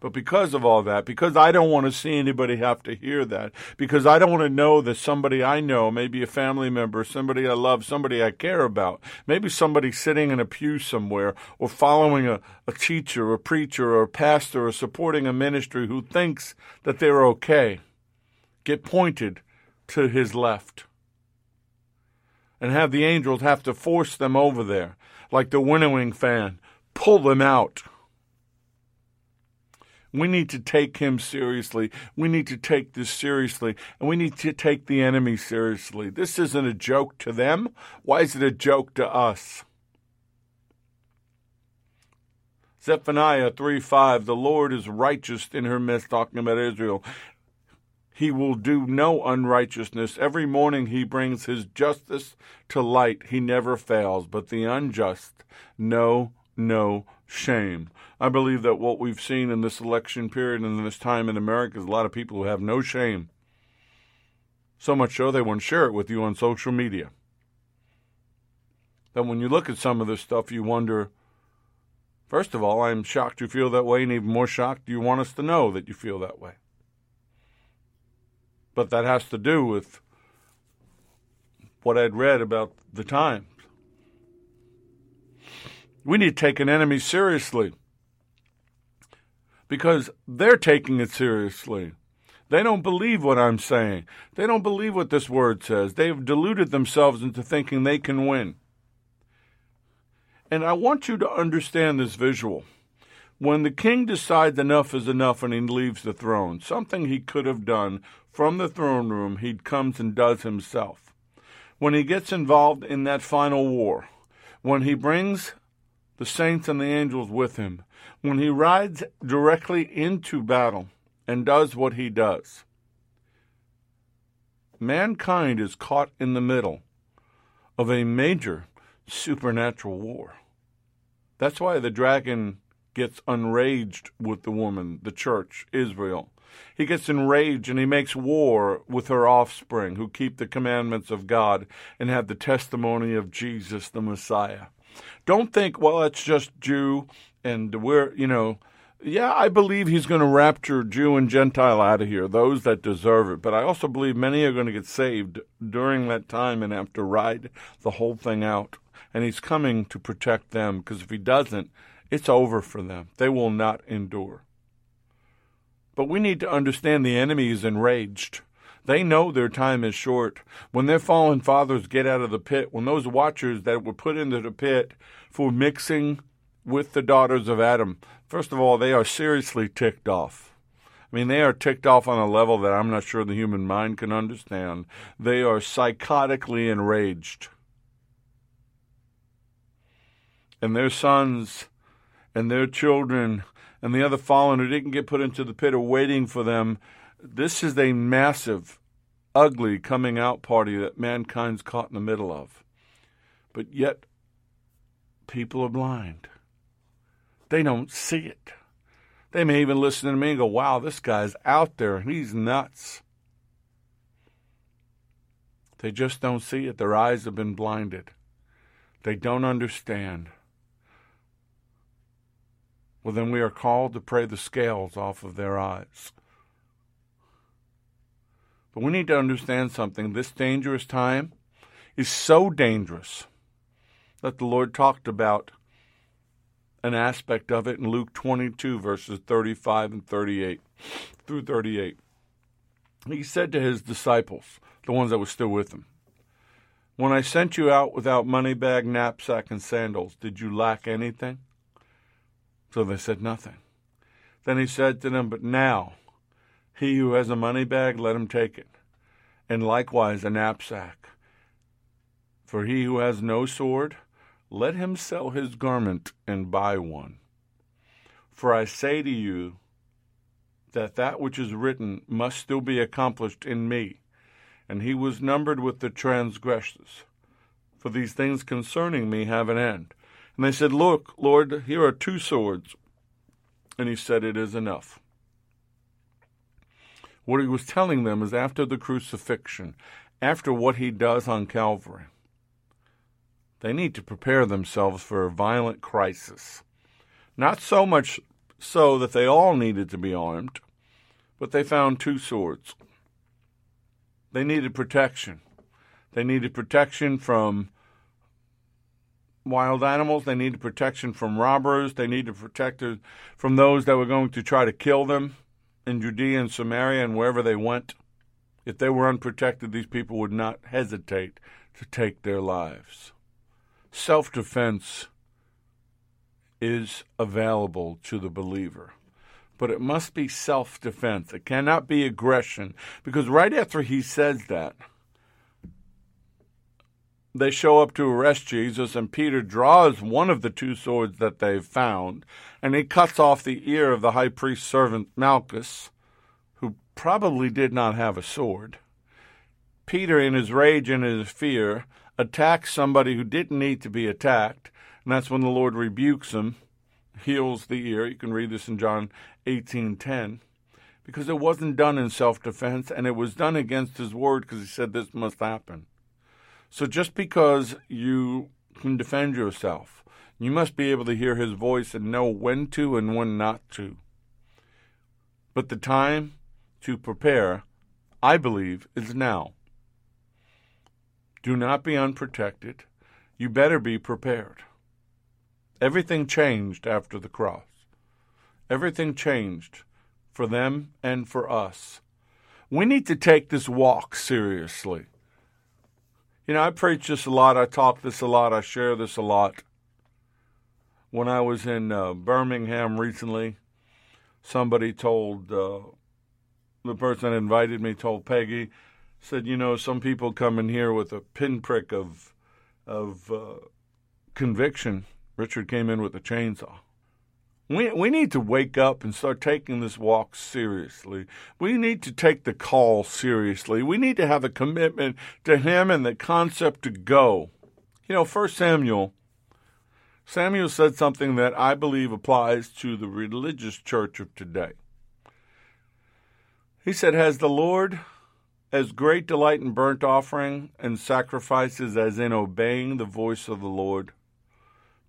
But because of all that, because I don't want to see anybody have to hear that, because I don't want to know that somebody I know, maybe a family member, somebody I love, somebody I care about, maybe somebody sitting in a pew somewhere or following a, a teacher, a preacher, or a pastor, or supporting a ministry who thinks that they're okay, get pointed to his left. And have the angels have to force them over there, like the winnowing fan, pull them out. We need to take him seriously. We need to take this seriously. And we need to take the enemy seriously. This isn't a joke to them. Why is it a joke to us? Zephaniah 3 5, the Lord is righteous in her midst, talking about Israel. He will do no unrighteousness. Every morning he brings his justice to light. He never fails, but the unjust know no shame. I believe that what we've seen in this election period and this time in America is a lot of people who have no shame. So much so they won't share it with you on social media. Then when you look at some of this stuff, you wonder first of all, I'm shocked you feel that way, and even more shocked you want us to know that you feel that way. But that has to do with what I'd read about the times. We need to take an enemy seriously because they're taking it seriously. They don't believe what I'm saying. They don't believe what this word says. They've deluded themselves into thinking they can win. And I want you to understand this visual. When the king decides enough is enough and he leaves the throne, something he could have done from the throne room, he comes and does himself. When he gets involved in that final war, when he brings the saints and the angels with him, when he rides directly into battle and does what he does. Mankind is caught in the middle of a major supernatural war. That's why the dragon gets enraged with the woman, the church, Israel. He gets enraged and he makes war with her offspring who keep the commandments of God and have the testimony of Jesus the Messiah. Don't think, well, it's just Jew and we're, you know, yeah, I believe he's going to rapture Jew and Gentile out of here, those that deserve it. But I also believe many are going to get saved during that time and have to ride the whole thing out. And he's coming to protect them because if he doesn't, it's over for them. They will not endure. But we need to understand the enemy is enraged. They know their time is short. When their fallen fathers get out of the pit, when those watchers that were put into the pit for mixing with the daughters of Adam, first of all, they are seriously ticked off. I mean, they are ticked off on a level that I'm not sure the human mind can understand. They are psychotically enraged. And their sons and their children and the other fallen who didn't get put into the pit are waiting for them. This is a massive, ugly coming out party that mankind's caught in the middle of. But yet, people are blind. They don't see it. They may even listen to me and go, wow, this guy's out there. and He's nuts. They just don't see it. Their eyes have been blinded. They don't understand well, then we are called to pray the scales off of their eyes. But we need to understand something. This dangerous time is so dangerous that the Lord talked about an aspect of it in Luke 22, verses 35 and 38 through 38. He said to his disciples, the ones that were still with him, When I sent you out without money bag, knapsack, and sandals, did you lack anything? So they said nothing. Then he said to them, But now, he who has a money bag, let him take it, and likewise a knapsack. For he who has no sword, let him sell his garment and buy one. For I say to you that that which is written must still be accomplished in me. And he was numbered with the transgressors. For these things concerning me have an end. And they said, Look, Lord, here are two swords. And he said, It is enough. What he was telling them is after the crucifixion, after what he does on Calvary, they need to prepare themselves for a violent crisis. Not so much so that they all needed to be armed, but they found two swords. They needed protection. They needed protection from wild animals. They needed protection from robbers. They needed protection from those that were going to try to kill them in Judea and Samaria and wherever they went. If they were unprotected, these people would not hesitate to take their lives. Self defense is available to the believer. But it must be self defense. It cannot be aggression. Because right after he says that, they show up to arrest Jesus, and Peter draws one of the two swords that they've found, and he cuts off the ear of the high priest's servant Malchus, who probably did not have a sword. Peter, in his rage and his fear, attacks somebody who didn't need to be attacked, and that's when the Lord rebukes him, heals the ear. You can read this in John 18:10 because it wasn't done in self-defense and it was done against his word because he said this must happen. So just because you can defend yourself, you must be able to hear his voice and know when to and when not to. But the time to prepare, I believe, is now. Do not be unprotected. You better be prepared. Everything changed after the cross. Everything changed for them and for us. We need to take this walk seriously. You know, I preach this a lot. I talk this a lot. I share this a lot. When I was in uh, Birmingham recently, somebody told uh, the person that invited me told Peggy, said, you know, some people come in here with a pinprick of of uh, conviction. Richard came in with a chainsaw. We, we need to wake up and start taking this walk seriously. We need to take the call seriously. We need to have a commitment to Him and the concept to go. You know, First Samuel, Samuel said something that I believe applies to the religious church of today. He said, Has the Lord as great delight in burnt offering and sacrifices as in obeying the voice of the Lord?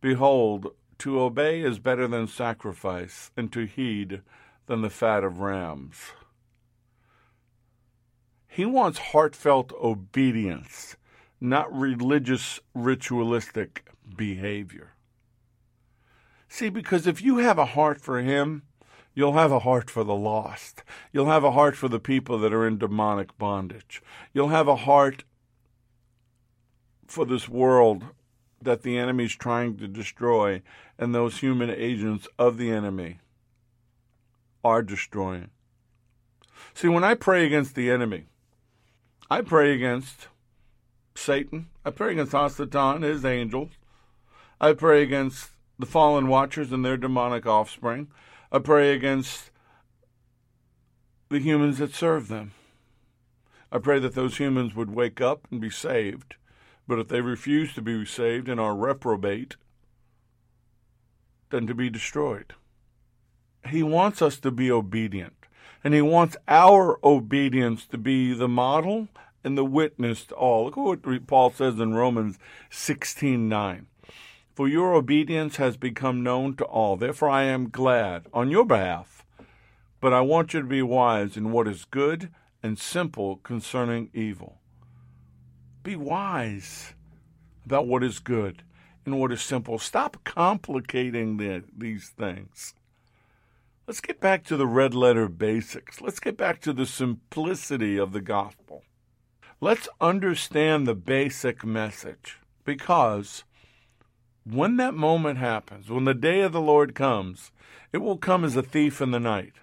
Behold, to obey is better than sacrifice, and to heed than the fat of rams. He wants heartfelt obedience, not religious, ritualistic behavior. See, because if you have a heart for Him, you'll have a heart for the lost. You'll have a heart for the people that are in demonic bondage. You'll have a heart for this world that the enemy's trying to destroy and those human agents of the enemy are destroying. See, when I pray against the enemy, I pray against Satan. I pray against Hasatan, his angels. I pray against the fallen watchers and their demonic offspring. I pray against the humans that serve them. I pray that those humans would wake up and be saved. But if they refuse to be saved and are reprobate, then to be destroyed. He wants us to be obedient. And he wants our obedience to be the model and the witness to all. Look what Paul says in Romans 16:9. For your obedience has become known to all. Therefore I am glad on your behalf. But I want you to be wise in what is good and simple concerning evil. Be wise about what is good what is simple. Stop complicating the, these things. Let's get back to the red letter basics. Let's get back to the simplicity of the gospel. Let's understand the basic message because when that moment happens, when the day of the Lord comes, it will come as a thief in the night.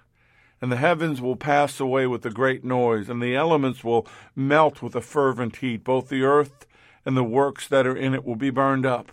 And the heavens will pass away with a great noise, and the elements will melt with a fervent heat. Both the earth and the works that are in it will be burned up.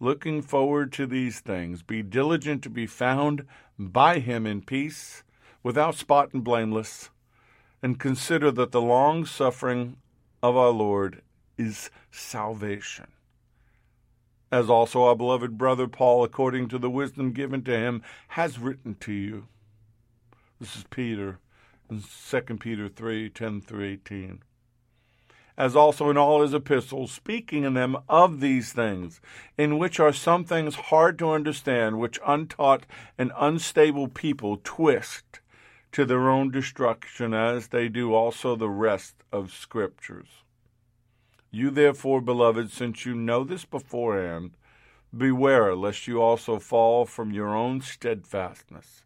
looking forward to these things. Be diligent to be found by him in peace, without spot and blameless, and consider that the long suffering of our Lord is salvation. As also our beloved brother Paul, according to the wisdom given to him, has written to you. This is Peter in 2 Peter 3 10 through 18 as also in all his epistles, speaking in them of these things, in which are some things hard to understand, which untaught and unstable people twist to their own destruction, as they do also the rest of Scriptures. You therefore, beloved, since you know this beforehand, beware lest you also fall from your own steadfastness,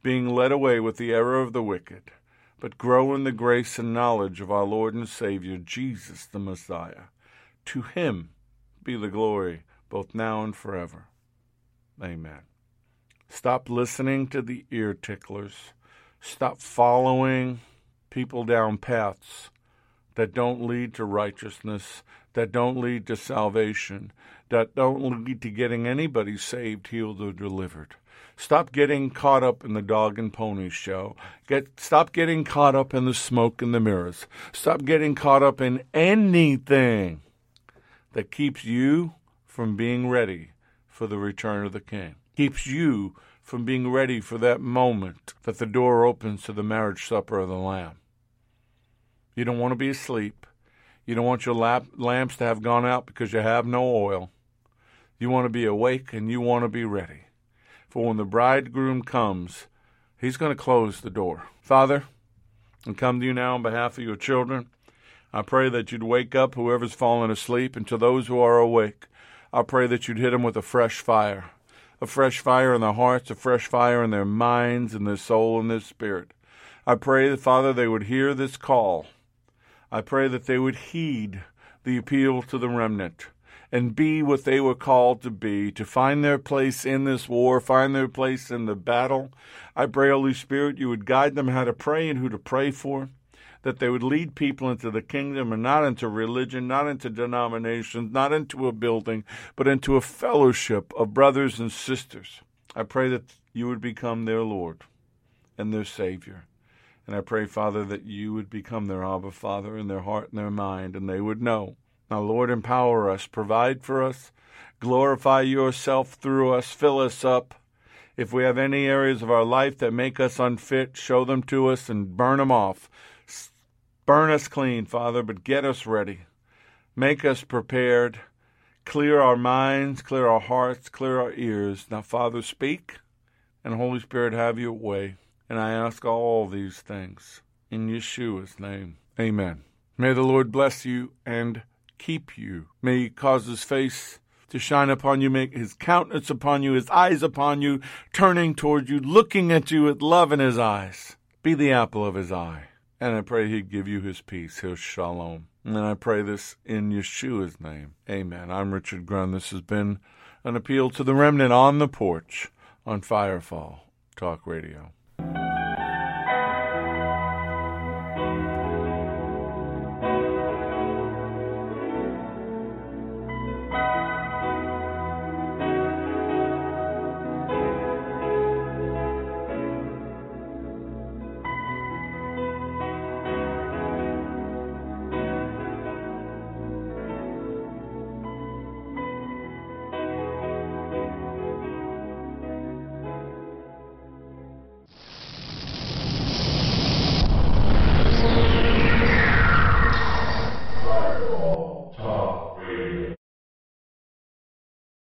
being led away with the error of the wicked but grow in the grace and knowledge of our Lord and Savior, Jesus the Messiah. To him be the glory, both now and forever. Amen. Stop listening to the ear ticklers. Stop following people down paths that don't lead to righteousness, that don't lead to salvation, that don't lead to getting anybody saved, healed, or delivered. Stop getting caught up in the dog and pony show. Get stop getting caught up in the smoke and the mirrors. Stop getting caught up in anything that keeps you from being ready for the return of the king. Keeps you from being ready for that moment that the door opens to the marriage supper of the lamb. You don't want to be asleep. You don't want your lamps to have gone out because you have no oil. You want to be awake and you want to be ready. For when the bridegroom comes, he's going to close the door. Father, I come to you now on behalf of your children. I pray that you'd wake up whoever's fallen asleep, and to those who are awake, I pray that you'd hit them with a fresh fire, a fresh fire in their hearts, a fresh fire in their minds, in their soul, and their spirit. I pray that, Father, they would hear this call. I pray that they would heed the appeal to the remnant and be what they were called to be, to find their place in this war, find their place in the battle. I pray, Holy Spirit, you would guide them how to pray and who to pray for, that they would lead people into the kingdom and not into religion, not into denominations, not into a building, but into a fellowship of brothers and sisters. I pray that you would become their Lord and their Savior. And I pray, Father, that you would become their Abba Father in their heart and their mind, and they would know now, Lord, empower us, provide for us, glorify yourself through us, fill us up. If we have any areas of our life that make us unfit, show them to us and burn them off. Burn us clean, Father, but get us ready. Make us prepared. Clear our minds, clear our hearts, clear our ears. Now, Father, speak, and Holy Spirit, have your way. And I ask all these things in Yeshua's name. Amen. May the Lord bless you and keep you. May he cause his face to shine upon you, make his countenance upon you, his eyes upon you, turning toward you, looking at you with love in his eyes. Be the apple of his eye. And I pray he'd give you his peace, his shalom. And I pray this in Yeshua's name. Amen. I'm Richard Grun. This has been an appeal to the remnant on the porch on Firefall Talk Radio.